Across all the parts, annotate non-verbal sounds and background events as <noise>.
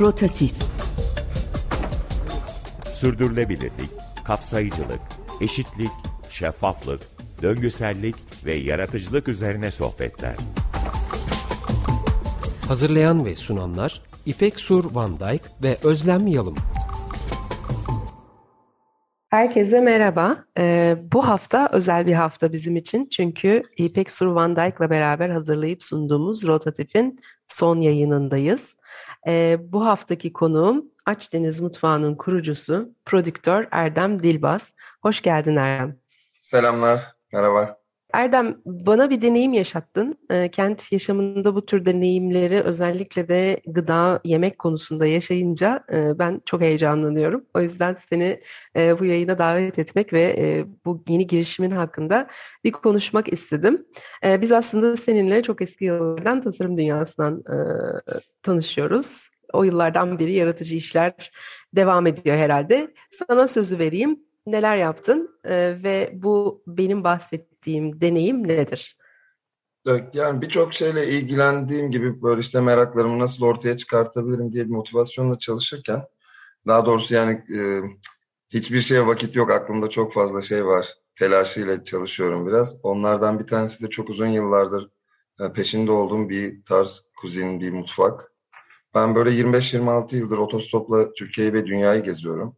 Rotatif Sürdürülebilirlik, kapsayıcılık, eşitlik, şeffaflık, döngüsellik ve yaratıcılık üzerine sohbetler. Hazırlayan ve sunanlar İpek Sur Van Dijk ve Özlem Yalım. Herkese merhaba. Ee, bu hafta özel bir hafta bizim için. Çünkü İpek Sur Van Dijk'la beraber hazırlayıp sunduğumuz Rotatif'in son yayınındayız. Ee, bu haftaki konuğum Aç Deniz Mutfağı'nın kurucusu, prodüktör Erdem Dilbaz. Hoş geldin Erdem. Selamlar, merhaba. Erdem, bana bir deneyim yaşattın. E, kent yaşamında bu tür deneyimleri özellikle de gıda, yemek konusunda yaşayınca e, ben çok heyecanlanıyorum. O yüzden seni e, bu yayına davet etmek ve e, bu yeni girişimin hakkında bir konuşmak istedim. Biz aslında seninle çok eski yıllardan tasarım dünyasından tanışıyoruz. O yıllardan beri yaratıcı işler devam ediyor herhalde. Sana sözü vereyim. Neler yaptın e, ve bu benim bahsettiğim deneyim nedir? Yani birçok şeyle ilgilendiğim gibi böyle işte meraklarımı nasıl ortaya çıkartabilirim diye bir motivasyonla çalışırken daha doğrusu yani e, hiçbir şeye vakit yok aklımda çok fazla şey var telaşıyla çalışıyorum biraz. Onlardan bir tanesi de çok uzun yıllardır e, peşinde olduğum bir tarz kuzin bir mutfak. Ben böyle 25-26 yıldır otostopla Türkiye'yi ve dünyayı geziyorum.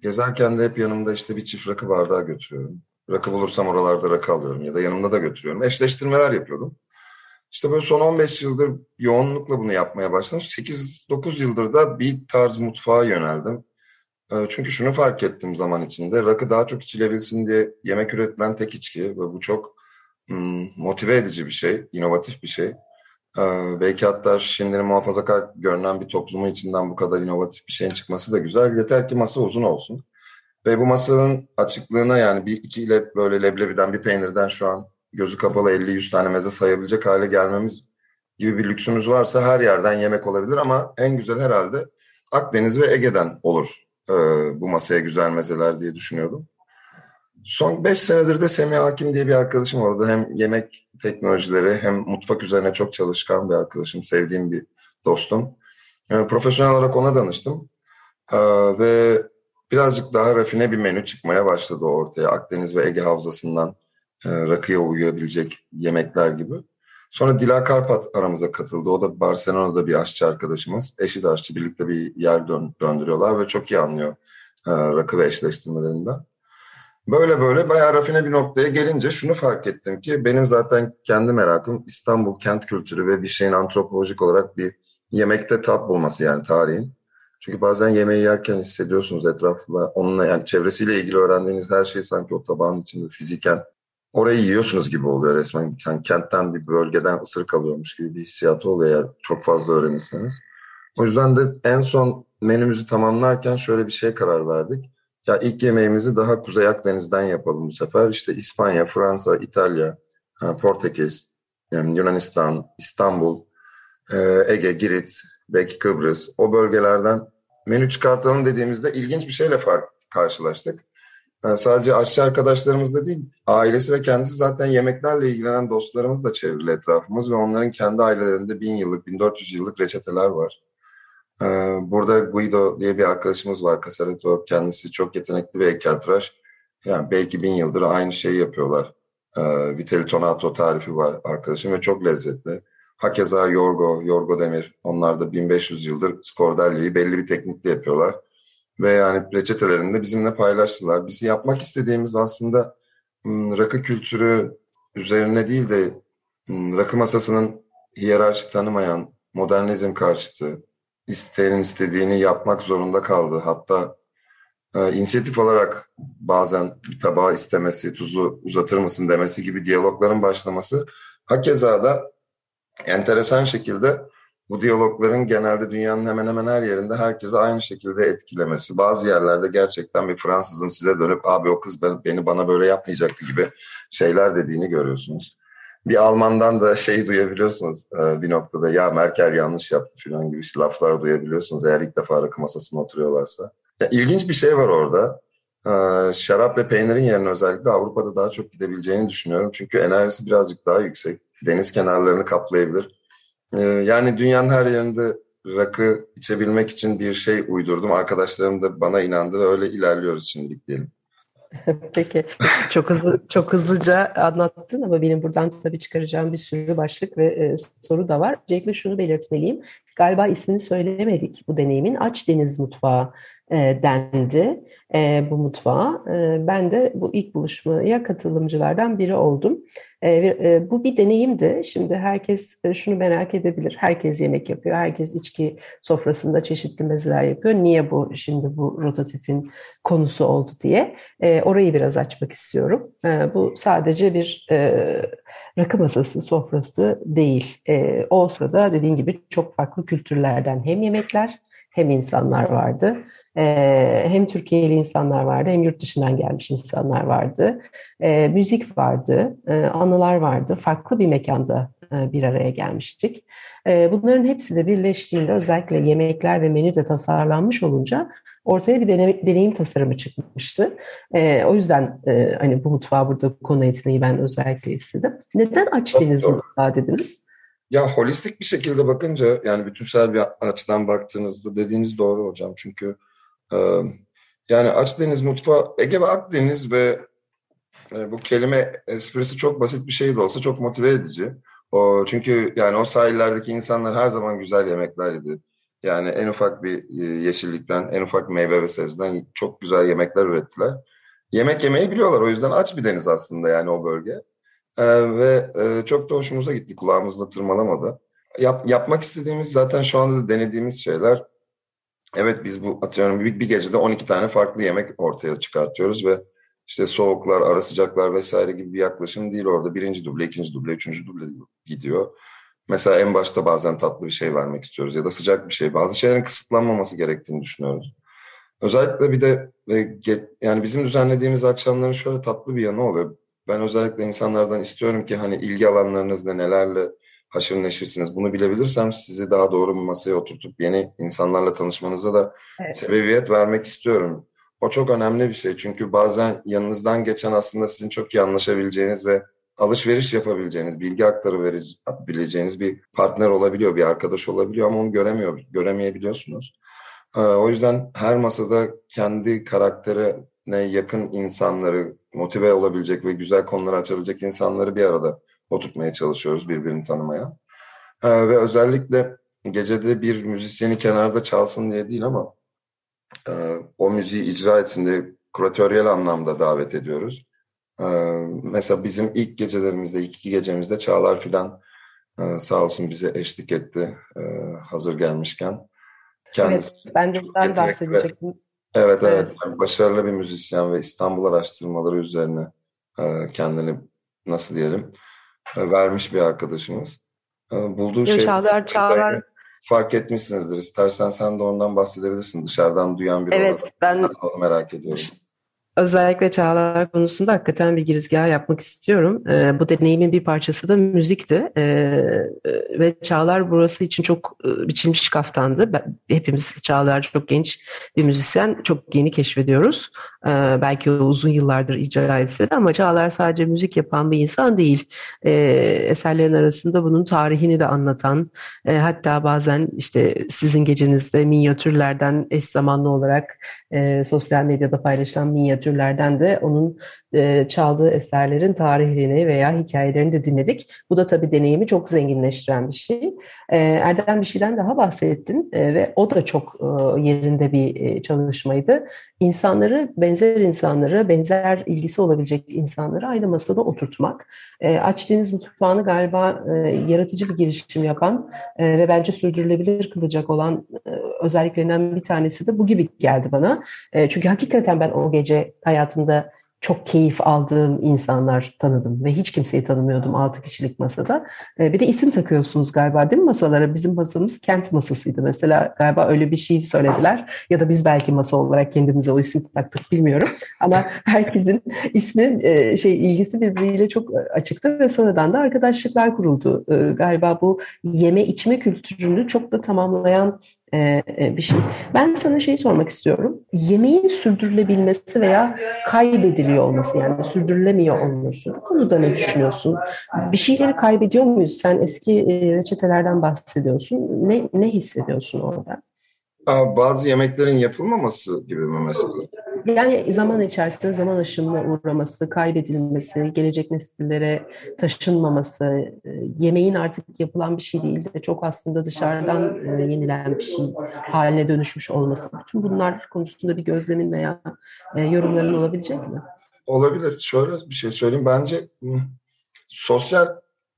Gezerken de hep yanımda işte bir çift rakı bardağı götürüyorum. Rakı bulursam oralarda rakı alıyorum ya da yanımda da götürüyorum. Eşleştirmeler yapıyordum. İşte böyle son 15 yıldır yoğunlukla bunu yapmaya başladım. 8-9 yıldır da bir tarz mutfağa yöneldim. Ee, çünkü şunu fark ettim zaman içinde. Rakı daha çok içilebilsin diye yemek üretilen tek içki ve bu çok hmm, motive edici bir şey, inovatif bir şey. Ee, belki hatta şimdinin muhafazakar görünen bir toplumu içinden bu kadar inovatif bir şeyin çıkması da güzel. Yeter ki masa uzun olsun. Ve bu masanın açıklığına yani bir iki ile böyle leblebiden bir peynirden şu an gözü kapalı 50-100 tane meze sayabilecek hale gelmemiz gibi bir lüksümüz varsa her yerden yemek olabilir ama en güzel herhalde Akdeniz ve Ege'den olur e, bu masaya güzel mezeler diye düşünüyordum. Son 5 senedir de Semih Hakim diye bir arkadaşım orada hem yemek teknolojileri hem mutfak üzerine çok çalışkan bir arkadaşım, sevdiğim bir dostum. Yani profesyonel olarak ona danıştım. Ee, ve birazcık daha rafine bir menü çıkmaya başladı ortaya. Akdeniz ve Ege Havzası'ndan e, rakıya uyabilecek yemekler gibi. Sonra Dila Karpat aramıza katıldı. O da Barcelona'da bir aşçı arkadaşımız. Eşi de aşçı. Birlikte bir yer dön döndürüyorlar ve çok iyi anlıyor e, rakı ve eşleştirmelerinden. Böyle böyle bayağı rafine bir noktaya gelince şunu fark ettim ki benim zaten kendi merakım İstanbul kent kültürü ve bir şeyin antropolojik olarak bir yemekte tat bulması yani tarihin. Çünkü bazen yemeği yerken hissediyorsunuz etrafında onunla yani çevresiyle ilgili öğrendiğiniz her şey sanki o tabağın içinde fiziken orayı yiyorsunuz gibi oluyor resmen. Yani kentten bir bölgeden ısırık alıyormuş gibi bir hissiyatı oluyor eğer çok fazla öğrenirseniz. O yüzden de en son menümüzü tamamlarken şöyle bir şeye karar verdik ya ilk yemeğimizi daha Kuzey Akdeniz'den yapalım bu sefer. İşte İspanya, Fransa, İtalya, Portekiz, yani Yunanistan, İstanbul, e, Ege, Girit, belki Kıbrıs o bölgelerden menü çıkartalım dediğimizde ilginç bir şeyle fark, karşılaştık. Yani sadece aşçı arkadaşlarımız da değil, ailesi ve kendisi zaten yemeklerle ilgilenen dostlarımız da çevrili etrafımız ve onların kendi ailelerinde bin yıllık, 1400 yıllık reçeteler var. Ee, burada Guido diye bir arkadaşımız var. Casareto kendisi çok yetenekli bir heykeltıraş. Yani belki bin yıldır aynı şeyi yapıyorlar. Ee, Vitelli Tonato tarifi var arkadaşım ve çok lezzetli. Hakeza Yorgo, Yorgo Demir. Onlar da 1500 yıldır skordelliyi belli bir teknikle yapıyorlar. Ve yani reçetelerini de bizimle paylaştılar. Biz yapmak istediğimiz aslında hmm, rakı kültürü üzerine değil de hmm, rakı masasının hiyerarşi tanımayan, modernizm karşıtı, isteyenin istediğini yapmak zorunda kaldı. Hatta e, inisiyatif olarak bazen bir tabağı istemesi, tuzu uzatır mısın demesi gibi diyalogların başlaması. Hakeza da enteresan şekilde bu diyalogların genelde dünyanın hemen hemen her yerinde herkese aynı şekilde etkilemesi. Bazı yerlerde gerçekten bir Fransızın size dönüp abi o kız beni bana böyle yapmayacaktı gibi şeyler dediğini görüyorsunuz bir Almandan da şey duyabiliyorsunuz e, bir noktada ya Merkel yanlış yaptı falan gibi laflar duyabiliyorsunuz eğer ilk defa rakı masasına oturuyorlarsa. Ya, ilginç bir şey var orada. E, şarap ve peynirin yerine özellikle Avrupa'da daha çok gidebileceğini düşünüyorum. Çünkü enerjisi birazcık daha yüksek. Deniz kenarlarını kaplayabilir. E, yani dünyanın her yerinde rakı içebilmek için bir şey uydurdum. Arkadaşlarım da bana inandı ve öyle ilerliyoruz şimdilik diyelim. <laughs> Peki. Çok hızlı çok hızlıca anlattın ama benim buradan tabii çıkaracağım bir sürü başlık ve e, soru da var. Öncelikle şunu belirtmeliyim. Galiba ismini söylemedik bu deneyimin. Aç Deniz Mutfağı e, dendi e, bu mutfağa. E, ben de bu ilk buluşmaya katılımcılardan biri oldum. E, e, bu bir deneyimdi. Şimdi herkes e, şunu merak edebilir. Herkes yemek yapıyor. Herkes içki sofrasında çeşitli mezeler yapıyor. Niye bu şimdi bu rotatifin konusu oldu diye. E, orayı biraz açmak istiyorum. E, bu sadece bir e, rakı masası, sofrası değil. E, o sırada dediğin gibi çok farklı kültürlerden hem yemekler hem insanlar vardı. E, hem Türkiye'li insanlar vardı hem yurt dışından gelmiş insanlar vardı. E, müzik vardı, e, anılar vardı. Farklı bir mekanda e, bir araya gelmiştik. E, bunların hepsi de birleştiğinde özellikle yemekler ve menü de tasarlanmış olunca ortaya bir deneyim, deneyim tasarımı çıkmıştı. E, o yüzden e, hani bu mutfağı burada konu etmeyi ben özellikle istedim. Neden aç deniz mutfağı dediniz? Ya holistik bir şekilde bakınca yani bütünsel bir açıdan baktığınızda dediğiniz doğru hocam. Çünkü e, yani Akdeniz mutfağı Ege ve Akdeniz ve e, bu kelime esprisi çok basit bir şey de olsa çok motive edici. O, çünkü yani o sahillerdeki insanlar her zaman güzel yemekler yedi. Yani en ufak bir yeşillikten, en ufak meyve ve sebzeden çok güzel yemekler ürettiler. Yemek yemeyi biliyorlar. O yüzden aç bir deniz aslında yani o bölge. Ee, ve e, çok da hoşumuza gitti. Kulağımızda tırmalamadı. Yap, yapmak istediğimiz zaten şu anda da denediğimiz şeyler. Evet biz bu atıyorum bir, bir gecede 12 tane farklı yemek ortaya çıkartıyoruz ve işte soğuklar, ara sıcaklar vesaire gibi bir yaklaşım değil orada. Birinci duble, ikinci duble, üçüncü duble gidiyor. Mesela en başta bazen tatlı bir şey vermek istiyoruz ya da sıcak bir şey. Bazı şeylerin kısıtlanmaması gerektiğini düşünüyoruz. Özellikle bir de yani bizim düzenlediğimiz akşamların şöyle tatlı bir yanı oluyor. Ben özellikle insanlardan istiyorum ki hani ilgi alanlarınızda nelerle haşır neşirsiniz. Bunu bilebilirsem sizi daha doğru bir masaya oturtup yeni insanlarla tanışmanıza da evet. sebebiyet vermek istiyorum. O çok önemli bir şey çünkü bazen yanınızdan geçen aslında sizin çok iyi anlaşabileceğiniz ve alışveriş yapabileceğiniz, bilgi aktarabileceğiniz bir partner olabiliyor, bir arkadaş olabiliyor ama onu göremiyor, göremeyebiliyorsunuz. Ee, o yüzden her masada kendi karakterine yakın insanları, motive olabilecek ve güzel konuları açabilecek insanları bir arada oturtmaya çalışıyoruz birbirini tanımaya. Ee, ve özellikle gecede bir müzisyeni kenarda çalsın diye değil ama e, o müziği icra etsin diye küratöryel anlamda davet ediyoruz. Ee, mesela bizim ilk gecelerimizde, ilk iki gecemizde Çağlar filan e, sağ olsun bize eşlik etti e, hazır gelmişken. Kendisi evet, ben de ben bahsedecektim. Ve, evet, evet. evet. Yani başarılı bir müzisyen ve İstanbul araştırmaları üzerine e, kendini nasıl diyelim e, vermiş bir arkadaşımız. E, bulduğu şey Çağlar, Çağlar fark etmişsinizdir. İstersen sen de ondan bahsedebilirsin. Dışarıdan duyan bir evet, ben merak ediyorum. Özellikle çağlar konusunda hakikaten bir girizgah yapmak istiyorum. E, bu deneyimin bir parçası da müzikti. E, ve çağlar burası için çok e, biçilmiş kaftandı. Ben, hepimiz çağlar çok genç bir müzisyen, çok yeni keşfediyoruz. E, belki uzun yıllardır icra etse de ama çağlar sadece müzik yapan bir insan değil. E, eserlerin arasında bunun tarihini de anlatan, e, hatta bazen işte sizin gecenizde minyatürlerden eş zamanlı olarak e, sosyal medyada paylaşılan minyatür türlerden de onun e, çaldığı eserlerin tarihini veya hikayelerini de dinledik. Bu da tabii deneyimi çok zenginleştiren bir şey. E, Erdem bir şeyden daha bahsettin ve o da çok yerinde bir çalışmaydı. İnsanları, benzer insanları, benzer ilgisi olabilecek insanları aynı masada oturtmak. E, Aç Deniz Mutfağı'nı galiba e, yaratıcı bir girişim yapan e, ve bence sürdürülebilir kılacak olan e, özelliklerinden bir tanesi de bu gibi geldi bana. E, çünkü hakikaten ben o gece hayatımda çok keyif aldığım insanlar tanıdım ve hiç kimseyi tanımıyordum altı kişilik masada. Ee, bir de isim takıyorsunuz galiba değil mi masalara? Bizim masamız kent masasıydı mesela galiba öyle bir şey söylediler ya da biz belki masa olarak kendimize o isim taktık bilmiyorum. Ama <laughs> herkesin ismi e, şey ilgisi birbiriyle çok açıktı ve sonradan da arkadaşlıklar kuruldu. Ee, galiba bu yeme içme kültürünü çok da tamamlayan e, e, bir şey. Ben sana şey sormak istiyorum. Yemeğin sürdürülebilmesi veya kaybediliyor olması yani sürdürülemiyor olması. Bu konuda ne düşünüyorsun? Bir şeyleri kaybediyor muyuz? Sen eski e, reçetelerden bahsediyorsun. Ne, ne hissediyorsun orada? Bazı yemeklerin yapılmaması gibi mi mesela? Yani zaman içerisinde zaman aşımına uğraması, kaybedilmesi, gelecek nesillere taşınmaması, e, yemeğin artık yapılan bir şey değil de çok aslında dışarıdan e, yenilen bir şey haline dönüşmüş olması. Bütün bunlar konusunda bir gözlemin veya e, yorumların olabilecek mi? Olabilir. Şöyle bir şey söyleyeyim. Bence sosyal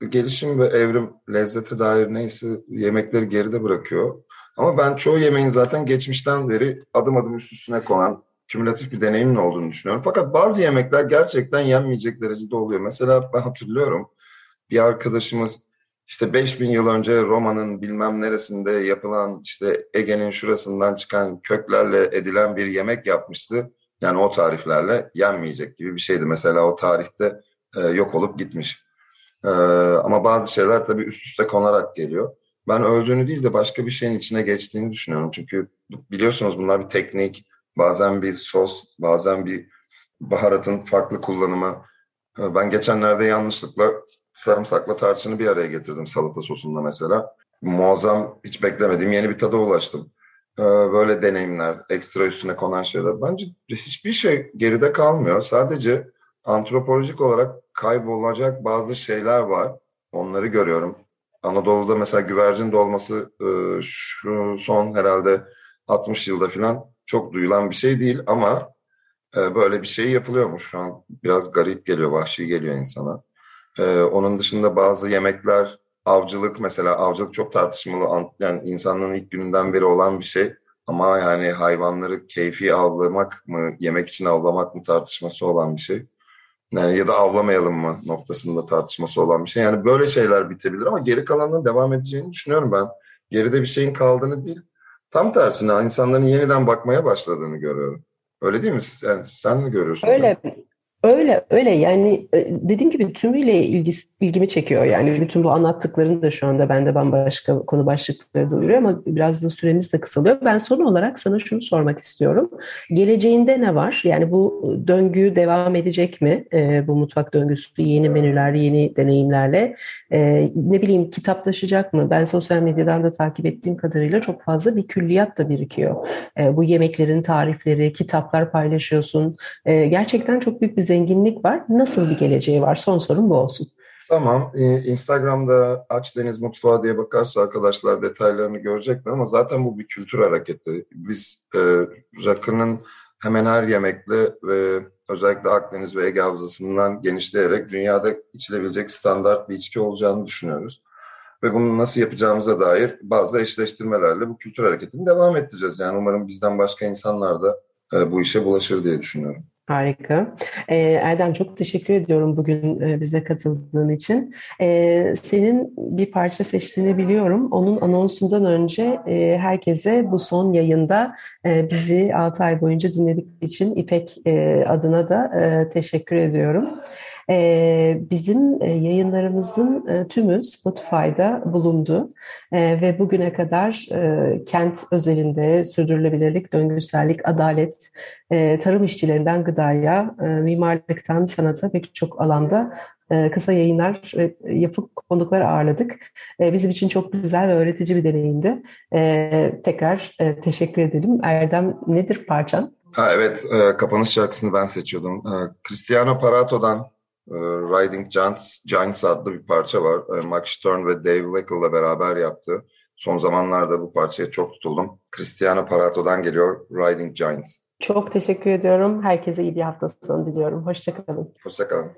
gelişim ve evrim lezzete dair neyse yemekleri geride bırakıyor. Ama ben çoğu yemeğin zaten geçmişten beri adım adım üst üstüne konan kümülatif bir deneyimin olduğunu düşünüyorum. Fakat bazı yemekler gerçekten yenmeyecek derecede oluyor. Mesela ben hatırlıyorum bir arkadaşımız işte 5000 yıl önce Roma'nın bilmem neresinde yapılan işte Ege'nin şurasından çıkan köklerle edilen bir yemek yapmıştı. Yani o tariflerle yenmeyecek gibi bir şeydi. Mesela o tarihte e, yok olup gitmiş. E, ama bazı şeyler tabii üst üste konarak geliyor. Ben öldüğünü değil de başka bir şeyin içine geçtiğini düşünüyorum. Çünkü biliyorsunuz bunlar bir teknik, bazen bir sos, bazen bir baharatın farklı kullanımı. E, ben geçenlerde yanlışlıkla sarımsakla tarçını bir araya getirdim salata sosunda mesela. Muazzam, hiç beklemediğim yeni bir tada ulaştım. Ee, böyle deneyimler, ekstra üstüne konan şeyler. Bence hiçbir şey geride kalmıyor. Sadece antropolojik olarak kaybolacak bazı şeyler var. Onları görüyorum. Anadolu'da mesela güvercin dolması e, şu son herhalde 60 yılda falan çok duyulan bir şey değil ama e, böyle bir şey yapılıyormuş şu an. Biraz garip geliyor, vahşi geliyor insana. E, onun dışında bazı yemekler avcılık mesela avcılık çok tartışmalı yani insanlığın ilk gününden beri olan bir şey ama yani hayvanları keyfi avlamak mı yemek için avlamak mı tartışması olan bir şey. Yani ya da avlamayalım mı noktasında tartışması olan bir şey. Yani böyle şeyler bitebilir ama geri kalanının devam edeceğini düşünüyorum ben. Geride bir şeyin kaldığını değil. Tam tersine insanların yeniden bakmaya başladığını görüyorum. Öyle değil mi? Yani sen mi görüyorsun? Öyle. Öyle öyle yani e, dediğim gibi tümüyle ilgisi, ilgimi çekiyor yani bütün bu anlattıkların da şu anda bende bambaşka konu başlıkları da ama biraz da süremiz de kısalıyor. Ben son olarak sana şunu sormak istiyorum. Geleceğinde ne var? Yani bu döngü devam edecek mi? E, bu mutfak döngüsü yeni menüler, yeni deneyimlerle e, ne bileyim kitaplaşacak mı? Ben sosyal medyadan da takip ettiğim kadarıyla çok fazla bir külliyat da birikiyor. E, bu yemeklerin tarifleri, kitaplar paylaşıyorsun. E, gerçekten çok büyük bir zenginlik var. Nasıl bir geleceği var? Son sorum bu olsun. Tamam. Instagram'da Aç Deniz Mutfağı diye bakarsa arkadaşlar detaylarını görecekler ama zaten bu bir kültür hareketi. Biz e, rakının hemen her yemekle ve özellikle Akdeniz ve Ege Havzası'ndan genişleyerek dünyada içilebilecek standart bir içki olacağını düşünüyoruz. Ve bunu nasıl yapacağımıza dair bazı eşleştirmelerle bu kültür hareketini devam ettireceğiz. Yani umarım bizden başka insanlar da e, bu işe bulaşır diye düşünüyorum. Harika. Ee, Erdem çok teşekkür ediyorum bugün e, bize katıldığın için. Ee, senin bir parça seçtiğini biliyorum. Onun anonsundan önce e, herkese bu son yayında e, bizi 6 ay boyunca dinledikleri için İpek adına da teşekkür ediyorum. Bizim e, yayınlarımızın e, tümü Spotify'da bulundu ve bugüne kadar e, kent özelinde sürdürülebilirlik, döngüsellik, adalet, tarım işçilerinden gıdaya, mimarlıktan sanata pek çok alanda kısa yayınlar yapıp konuklar ağırladık. Bizim için çok güzel ve öğretici bir deneyimdi. Tekrar teşekkür edelim. Erdem nedir parçan? Ha, evet, kapanış şarkısını ben seçiyordum. Cristiano Parato'dan Riding Giants, Giants adlı bir parça var. Max Stern ve Dave Weckel'la beraber yaptı. Son zamanlarda bu parçaya çok tutuldum. Cristiano Parato'dan geliyor Riding Giants. Çok teşekkür ediyorum. Herkese iyi bir hafta sonu diliyorum. Hoşçakalın. Hoşçakalın.